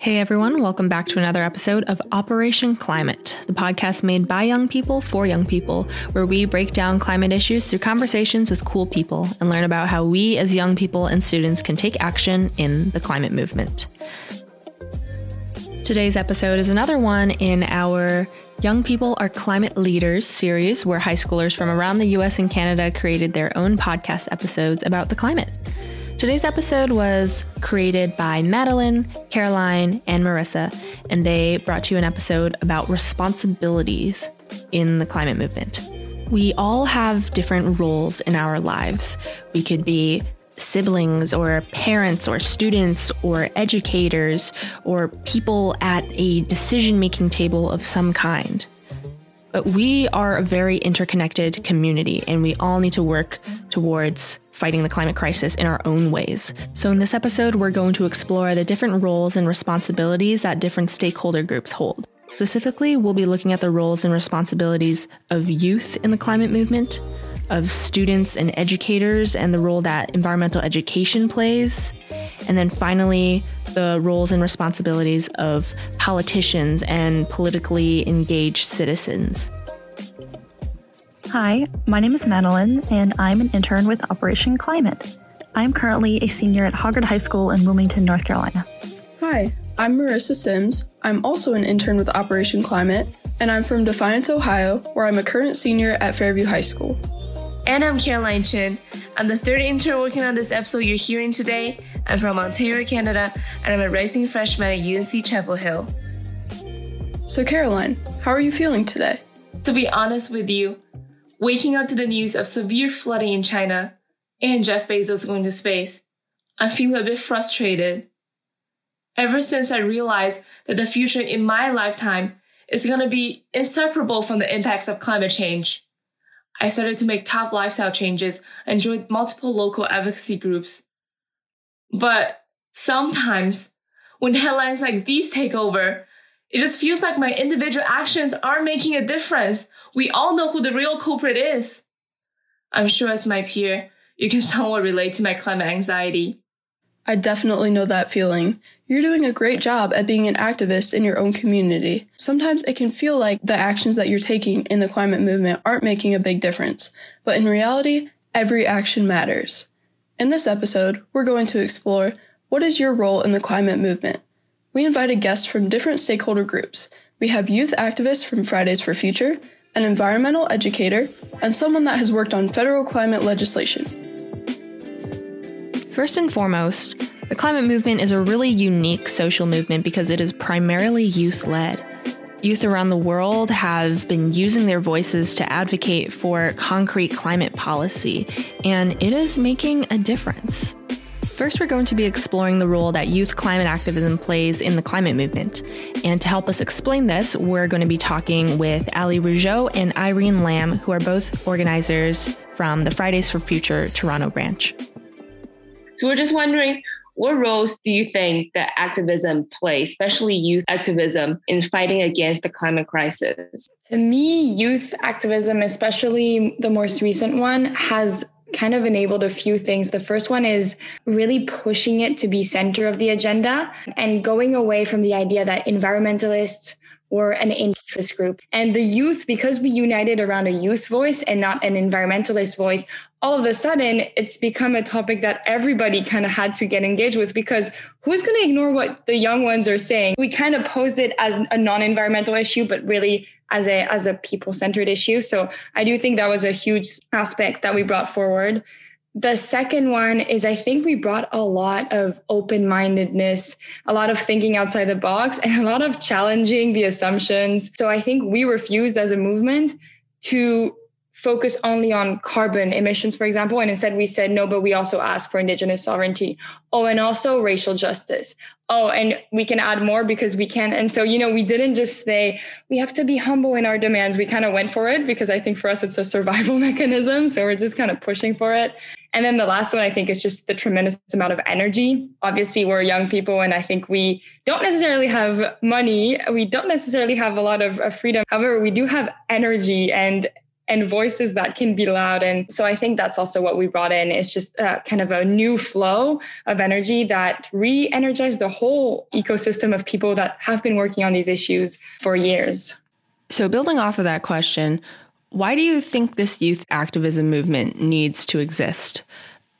Hey everyone, welcome back to another episode of Operation Climate, the podcast made by young people for young people, where we break down climate issues through conversations with cool people and learn about how we as young people and students can take action in the climate movement. Today's episode is another one in our Young People Are Climate Leaders series, where high schoolers from around the US and Canada created their own podcast episodes about the climate. Today's episode was created by Madeline, Caroline, and Marissa, and they brought you an episode about responsibilities in the climate movement. We all have different roles in our lives. We could be siblings or parents or students or educators or people at a decision making table of some kind. But we are a very interconnected community and we all need to work towards fighting the climate crisis in our own ways. So, in this episode, we're going to explore the different roles and responsibilities that different stakeholder groups hold. Specifically, we'll be looking at the roles and responsibilities of youth in the climate movement, of students and educators, and the role that environmental education plays. And then finally, the roles and responsibilities of politicians and politically engaged citizens. Hi, my name is Madeline, and I'm an intern with Operation Climate. I'm currently a senior at Hoggard High School in Wilmington, North Carolina. Hi, I'm Marissa Sims. I'm also an intern with Operation Climate, and I'm from Defiance, Ohio, where I'm a current senior at Fairview High School. And I'm Caroline Chin. I'm the third intern working on this episode you're hearing today. I'm from Ontario, Canada, and I'm a rising freshman at UNC Chapel Hill. So, Caroline, how are you feeling today? To be honest with you, waking up to the news of severe flooding in China and Jeff Bezos going to space, I'm feeling a bit frustrated. Ever since I realized that the future in my lifetime is going to be inseparable from the impacts of climate change, I started to make tough lifestyle changes and joined multiple local advocacy groups. But sometimes, when headlines like these take over, it just feels like my individual actions aren't making a difference. We all know who the real culprit is. I'm sure as my peer, you can somewhat relate to my climate anxiety. I definitely know that feeling. You're doing a great job at being an activist in your own community. Sometimes it can feel like the actions that you're taking in the climate movement aren't making a big difference, but in reality, every action matters. In this episode, we're going to explore what is your role in the climate movement? We invited guests from different stakeholder groups. We have youth activists from Fridays for Future, an environmental educator, and someone that has worked on federal climate legislation. First and foremost, the climate movement is a really unique social movement because it is primarily youth led. Youth around the world have been using their voices to advocate for concrete climate policy, and it is making a difference. First, we're going to be exploring the role that youth climate activism plays in the climate movement. And to help us explain this, we're going to be talking with Allie Rougeot and Irene Lam, who are both organizers from the Fridays for Future Toronto branch. So we're just wondering what roles do you think that activism plays, especially youth activism, in fighting against the climate crisis? To me, youth activism, especially the most recent one, has kind of enabled a few things. The first one is really pushing it to be center of the agenda and going away from the idea that environmentalists were an interest group. And the youth, because we united around a youth voice and not an environmentalist voice, all of a sudden it's become a topic that everybody kind of had to get engaged with because who's going to ignore what the young ones are saying? We kind of posed it as a non-environmental issue but really as a as a people-centered issue. So i do think that was a huge aspect that we brought forward. The second one is I think we brought a lot of open mindedness, a lot of thinking outside the box, and a lot of challenging the assumptions. So I think we refused as a movement to focus only on carbon emissions, for example. And instead we said, no, but we also ask for indigenous sovereignty. Oh, and also racial justice. Oh, and we can add more because we can. And so, you know, we didn't just say we have to be humble in our demands. We kind of went for it because I think for us it's a survival mechanism. So we're just kind of pushing for it. And then the last one I think is just the tremendous amount of energy. Obviously, we're young people, and I think we don't necessarily have money. We don't necessarily have a lot of uh, freedom. However, we do have energy and and voices that can be loud. And so I think that's also what we brought in. It's just uh, kind of a new flow of energy that re energized the whole ecosystem of people that have been working on these issues for years. So, building off of that question, why do you think this youth activism movement needs to exist?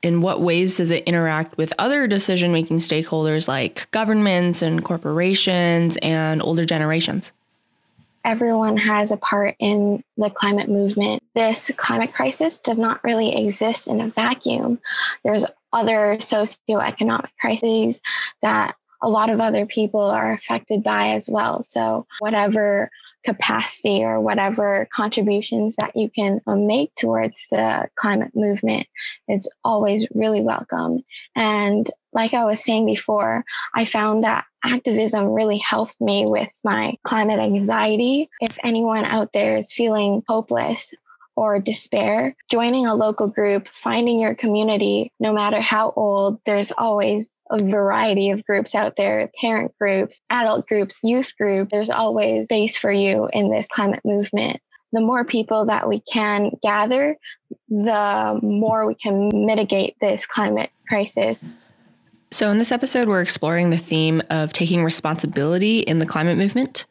In what ways does it interact with other decision making stakeholders like governments and corporations and older generations? Everyone has a part in the climate movement. This climate crisis does not really exist in a vacuum. There's other socioeconomic crises that a lot of other people are affected by as well. So, whatever capacity or whatever contributions that you can um, make towards the climate movement is always really welcome. And like I was saying before, I found that activism really helped me with my climate anxiety. If anyone out there is feeling hopeless or despair, joining a local group, finding your community, no matter how old, there's always a variety of groups out there parent groups, adult groups, youth groups. There's always space for you in this climate movement. The more people that we can gather, the more we can mitigate this climate crisis. So, in this episode, we're exploring the theme of taking responsibility in the climate movement.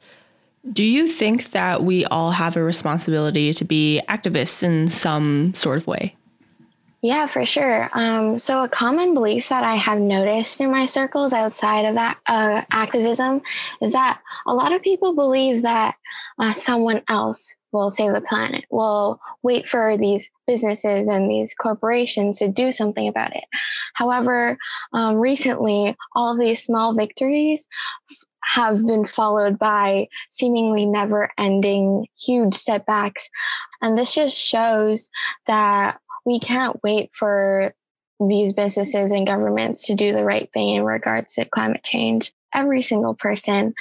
Do you think that we all have a responsibility to be activists in some sort of way? Yeah, for sure. Um, so, a common belief that I have noticed in my circles outside of that uh, activism is that a lot of people believe that uh, someone else will save the planet, will wait for these businesses and these corporations to do something about it. However, um, recently, all of these small victories have been followed by seemingly never ending huge setbacks. And this just shows that we can't wait for these businesses and governments to do the right thing in regards to climate change. Every single person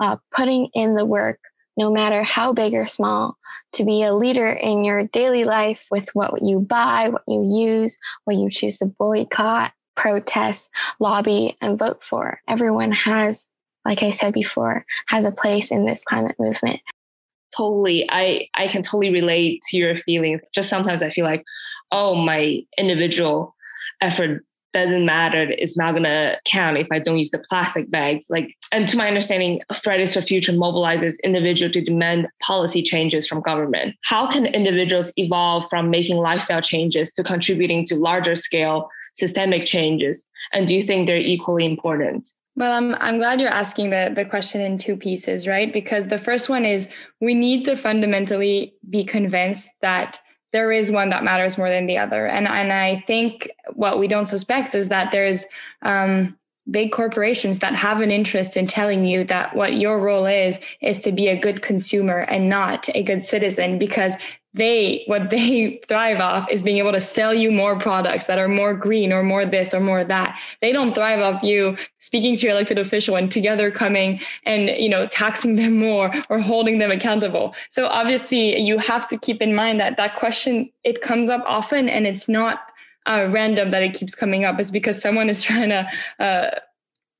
uh, putting in the work, no matter how big or small, to be a leader in your daily life with what you buy, what you use, what you choose to boycott, protest, lobby, and vote for. Everyone has, like I said before, has a place in this climate movement. Totally. I, I can totally relate to your feelings. Just sometimes I feel like, oh, my individual effort doesn't matter. It's not gonna count if I don't use the plastic bags. Like, and to my understanding, Fridays for Future mobilizes individuals to demand policy changes from government. How can individuals evolve from making lifestyle changes to contributing to larger scale systemic changes? And do you think they're equally important? Well, I'm, I'm glad you're asking the, the question in two pieces, right? Because the first one is we need to fundamentally be convinced that there is one that matters more than the other. And and I think what we don't suspect is that there's um, big corporations that have an interest in telling you that what your role is is to be a good consumer and not a good citizen because they what they thrive off is being able to sell you more products that are more green or more this or more that. They don't thrive off you speaking to your elected official and together coming and you know taxing them more or holding them accountable. So obviously you have to keep in mind that that question it comes up often and it's not uh, random that it keeps coming up. It's because someone is trying to uh,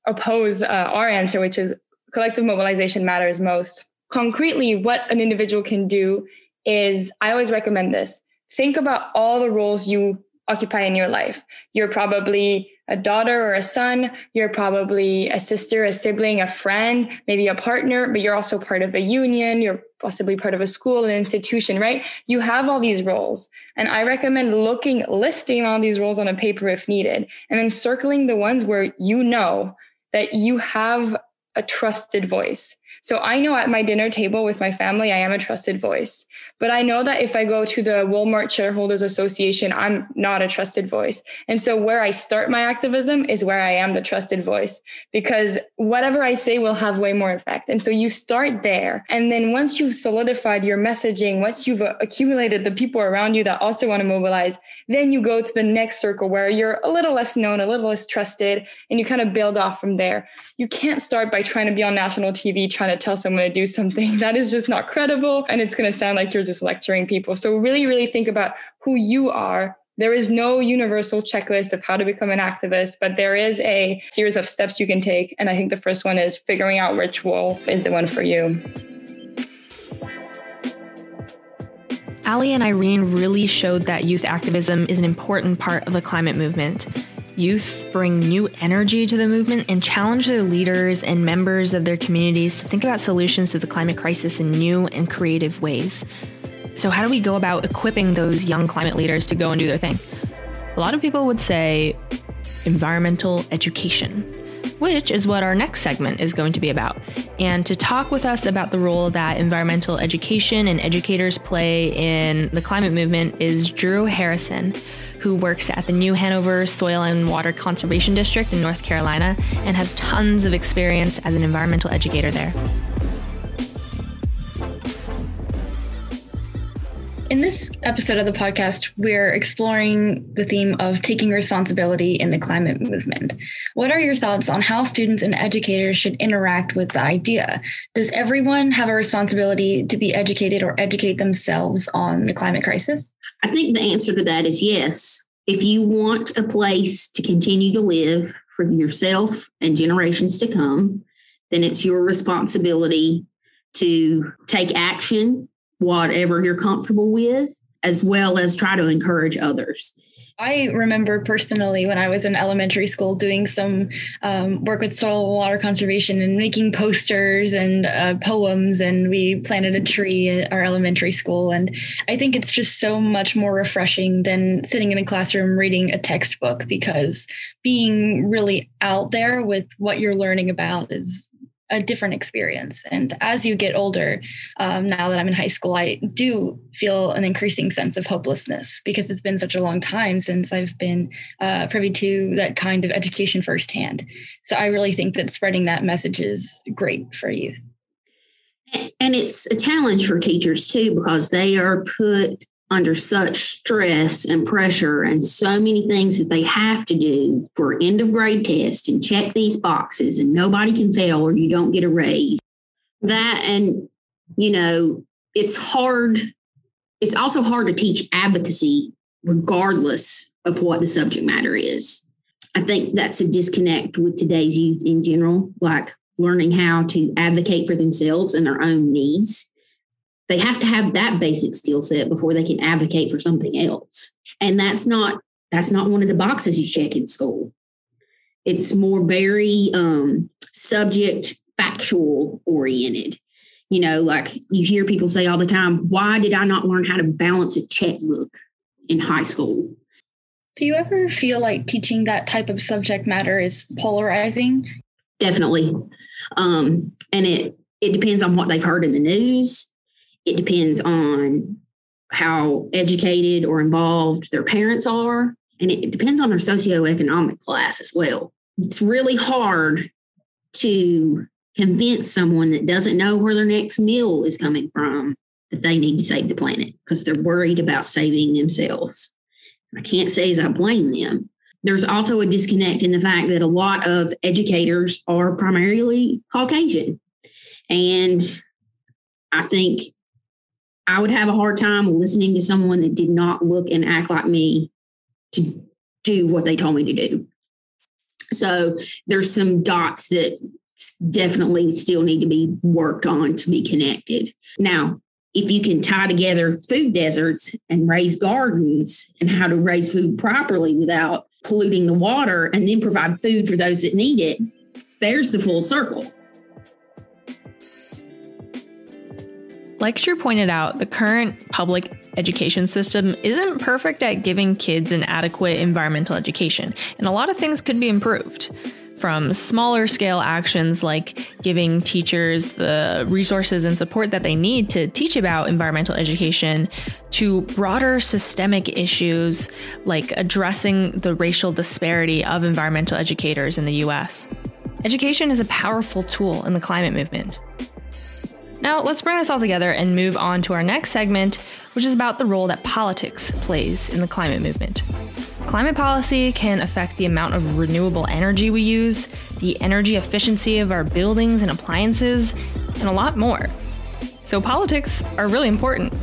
oppose uh, our answer which is collective mobilization matters most. Concretely what an individual can do is I always recommend this. Think about all the roles you occupy in your life. You're probably a daughter or a son. You're probably a sister, a sibling, a friend, maybe a partner, but you're also part of a union. You're possibly part of a school, an institution, right? You have all these roles. And I recommend looking, listing all these roles on a paper if needed, and then circling the ones where you know that you have a trusted voice. So I know at my dinner table with my family, I am a trusted voice. But I know that if I go to the Walmart Shareholders Association, I'm not a trusted voice. And so where I start my activism is where I am the trusted voice because whatever I say will have way more effect. And so you start there. And then once you've solidified your messaging, once you've uh, accumulated the people around you that also want to mobilize, then you go to the next circle where you're a little less known, a little less trusted, and you kind of build off from there. You can't start by trying to be on national TV, trying to tell someone to do something that is just not credible and it's going to sound like you're just lecturing people. So really, really think about who you are. There is no universal checklist of how to become an activist, but there is a series of steps you can take. And I think the first one is figuring out which role is the one for you. Allie and Irene really showed that youth activism is an important part of the climate movement. Youth bring new energy to the movement and challenge their leaders and members of their communities to think about solutions to the climate crisis in new and creative ways. So, how do we go about equipping those young climate leaders to go and do their thing? A lot of people would say environmental education which is what our next segment is going to be about. And to talk with us about the role that environmental education and educators play in the climate movement is Dru Harrison, who works at the New Hanover Soil and Water Conservation District in North Carolina and has tons of experience as an environmental educator there. In this episode of the podcast, we're exploring the theme of taking responsibility in the climate movement. What are your thoughts on how students and educators should interact with the idea? Does everyone have a responsibility to be educated or educate themselves on the climate crisis? I think the answer to that is yes. If you want a place to continue to live for yourself and generations to come, then it's your responsibility to take action whatever you're comfortable with, as well as try to encourage others. I remember personally when I was in elementary school doing some um, work with soil water conservation and making posters and uh, poems, and we planted a tree at our elementary school. And I think it's just so much more refreshing than sitting in a classroom reading a textbook because being really out there with what you're learning about is a different experience. And as you get older, um, now that I'm in high school, I do feel an increasing sense of hopelessness because it's been such a long time since I've been uh, privy to that kind of education firsthand. So I really think that spreading that message is great for youth. And it's a challenge for teachers too, because they are put under such stress and pressure and so many things that they have to do for end of grade test and check these boxes and nobody can fail or you don't get a raise. That and you know, it's hard it's also hard to teach advocacy regardless of what the subject matter is. I think that's a disconnect with today's youth in general, like learning how to advocate for themselves and their own needs they have to have that basic skill set before they can advocate for something else. And that's not that's not one of the boxes you check in school. It's more very um, subject factual oriented. You know, like you hear people say all the time, why did I not learn how to balance a checkbook in high school? Do you ever feel like teaching that type of subject matter is polarizing? Definitely. Um, and it it depends on what they've heard in the news it depends on how educated or involved their parents are. And it depends on their socioeconomic class as well. It's really hard to convince someone that doesn't know where their next meal is coming from that they need to save the planet because they're worried about saving themselves. I can't say as I blame them. There's also a disconnect in the fact that a lot of educators are primarily Caucasian. And I think I would have a hard time listening to someone that did not look and act like me to do what they told me to do. So there's some dots that definitely still need to be worked on to be connected. Now, if you can tie together food deserts and raise gardens and how to raise food properly without polluting the water and then provide food for those that need it, there's the full circle. Like Dru pointed out, the current public education system isn't perfect at giving kids an adequate environmental education, and a lot of things could be improved. From smaller scale actions like giving teachers the resources and support that they need to teach about environmental education, to broader systemic issues like addressing the racial disparity of environmental educators in the US. Education is a powerful tool in the climate movement. Now, let's bring this all together and move on to our next segment, which is about the role that politics plays in the climate movement. Climate policy can affect the amount of renewable energy we use, the energy efficiency of our buildings and appliances, and a lot more. So, politics are really important.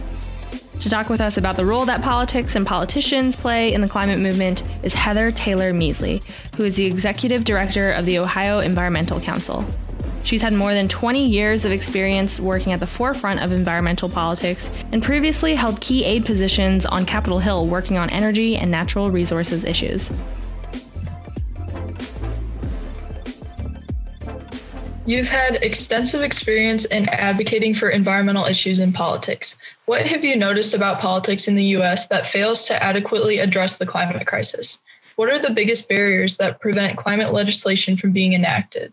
To talk with us about the role that politics and politicians play in the climate movement is Heather Taylor Miesle, who is the executive director of the Ohio Environmental Council. She's had more than 20 years of experience working at the forefront of environmental politics and previously held key aide positions on Capitol Hill working on energy and natural resources issues. You've had extensive experience in advocating for environmental issues in politics. What have you noticed about politics in the US that fails to adequately address the climate crisis? What are the biggest barriers that prevent climate legislation from being enacted?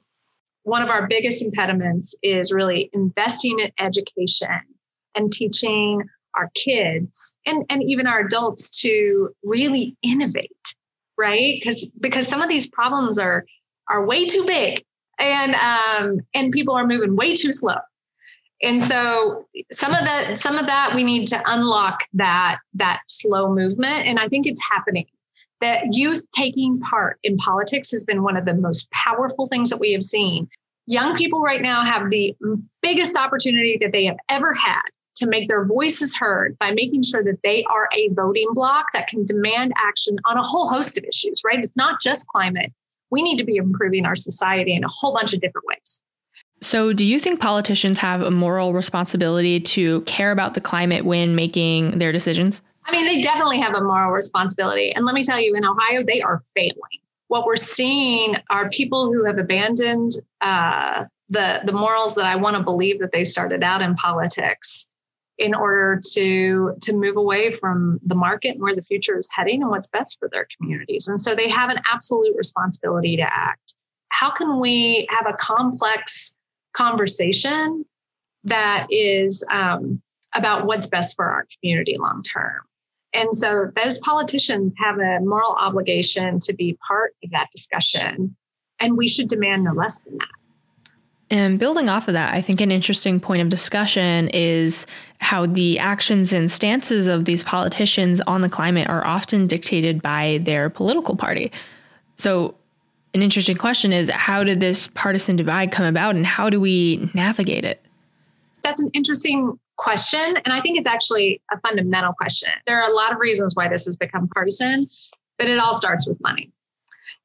One of our biggest impediments is really investing in education and teaching our kids and, and even our adults to really innovate, right? Because because some of these problems are are way too big and um, and people are moving way too slow. And so some of that some of that we need to unlock that that slow movement, and I think it's happening. That youth taking part in politics has been one of the most powerful things that we have seen. Young people right now have the biggest opportunity that they have ever had to make their voices heard by making sure that they are a voting bloc that can demand action on a whole host of issues, right? It's not just climate, we need to be improving our society in a whole bunch of different ways. So, do you think politicians have a moral responsibility to care about the climate when making their decisions? I mean, they definitely have a moral responsibility. And let me tell you, in Ohio, they are failing. What we're seeing are people who have abandoned uh, the the morals that I want to believe that they started out in politics in order to to move away from the market and where the future is heading and what's best for their communities and so they have an absolute responsibility to act how can we have a complex conversation that is um, about what's best for our community long term and so those politicians have a moral obligation to be part of that discussion and we should demand no less than that and building off of that, I think an interesting point of discussion is how the actions and stances of these politicians on the climate are often dictated by their political party. So, an interesting question is how did this partisan divide come about and how do we navigate it? That's an interesting question. And I think it's actually a fundamental question. There are a lot of reasons why this has become partisan, but it all starts with money.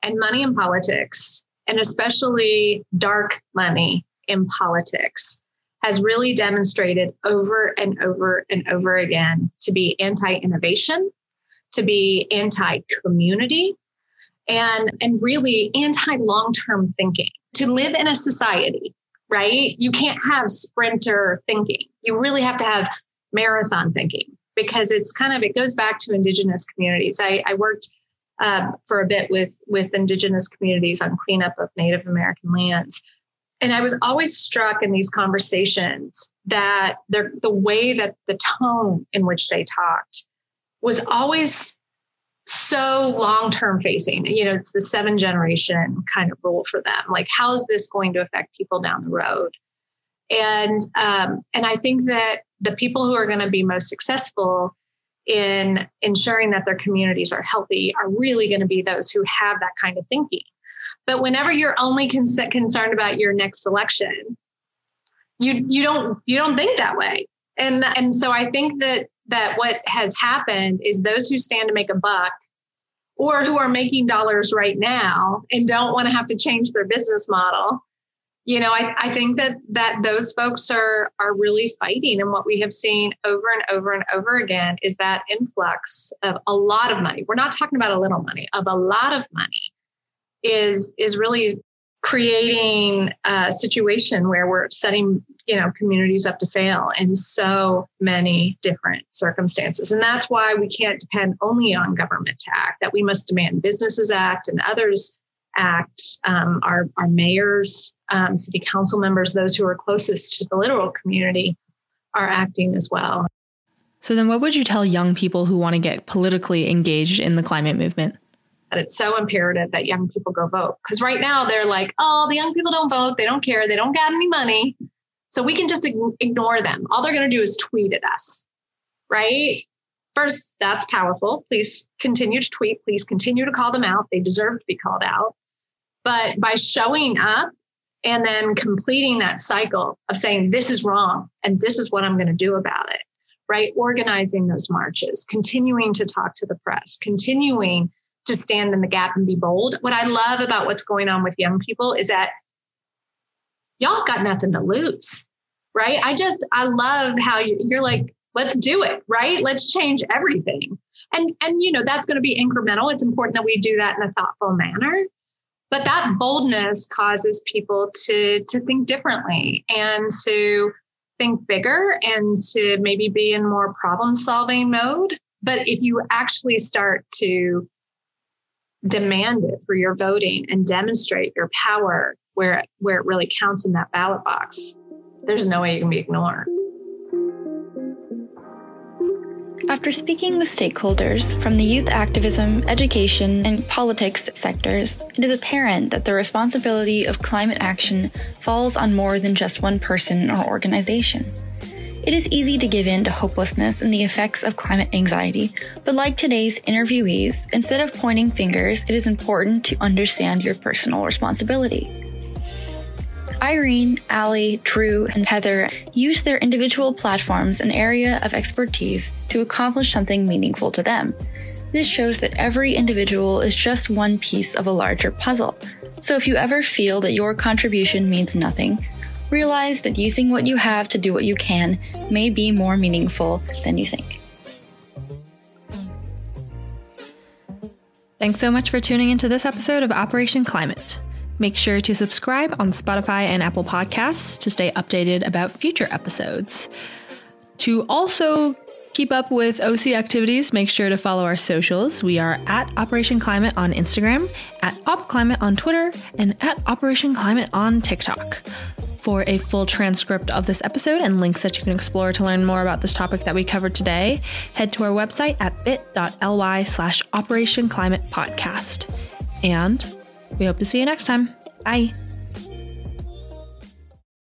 And money in politics and especially dark money in politics has really demonstrated over and over and over again to be anti innovation, to be anti community, and, and really anti long term thinking. To live in a society, right? You can't have sprinter thinking. You really have to have marathon thinking because it's kind of, it goes back to indigenous communities. I, I worked um, for a bit with with indigenous communities on cleanup of Native American lands. And I was always struck in these conversations that the way that the tone in which they talked was always so long term facing. You know, it's the seven generation kind of rule for them. Like, how is this going to affect people down the road? And um, and I think that the people who are going to be most successful in ensuring that their communities are healthy are really going to be those who have that kind of thinking. But whenever you're only con- concerned about your next election, you you don't you don't think that way. And and so I think that that what has happened is those who stand to make a buck or who are making dollars right now and don't want to have to change their business model you know I, I think that that those folks are are really fighting. And what we have seen over and over and over again is that influx of a lot of money. We're not talking about a little money of a lot of money is is really creating a situation where we're setting you know communities up to fail in so many different circumstances. And that's why we can't depend only on government to act that we must demand businesses act and others act um, our, our mayors um, city council members those who are closest to the literal community are acting as well. So then what would you tell young people who want to get politically engaged in the climate movement that it's so imperative that young people go vote because right now they're like oh the young people don't vote they don't care they don't got any money so we can just ignore them all they're going to do is tweet at us right First, that's powerful. Please continue to tweet. Please continue to call them out. They deserve to be called out. But by showing up and then completing that cycle of saying, this is wrong and this is what I'm going to do about it, right? Organizing those marches, continuing to talk to the press, continuing to stand in the gap and be bold. What I love about what's going on with young people is that y'all got nothing to lose, right? I just, I love how you're like, let's do it, right? Let's change everything. And, and, you know, that's going to be incremental. It's important that we do that in a thoughtful manner. But that boldness causes people to, to think differently and to think bigger and to maybe be in more problem solving mode. But if you actually start to demand it for your voting and demonstrate your power where where it really counts in that ballot box, there's no way you can be ignored. After speaking with stakeholders from the youth activism, education, and politics sectors, it is apparent that the responsibility of climate action falls on more than just one person or organization. It is easy to give in to hopelessness and the effects of climate anxiety, but like today's interviewees, instead of pointing fingers, it is important to understand your personal responsibility. Irene, Allie, Dru, and Heather use their individual platforms and area of expertise to accomplish something meaningful to them. This shows that every individual is just one piece of a larger puzzle. So if you ever feel that your contribution means nothing, realize that using what you have to do what you can may be more meaningful than you think. Thanks so much for tuning into this episode of Operation Climate. Make sure to subscribe on Spotify and Apple Podcasts to stay updated about future episodes. To also keep up with OC activities, make sure to follow our socials. We are at Operation Climate on Instagram, at Op Climate on Twitter, and at Operation Climate on TikTok. For a full transcript of this episode and links that you can explore to learn more about this topic that we covered today, head to our website at bit.ly slash Operation Climate Podcast. And we hope to see you next time. Bye.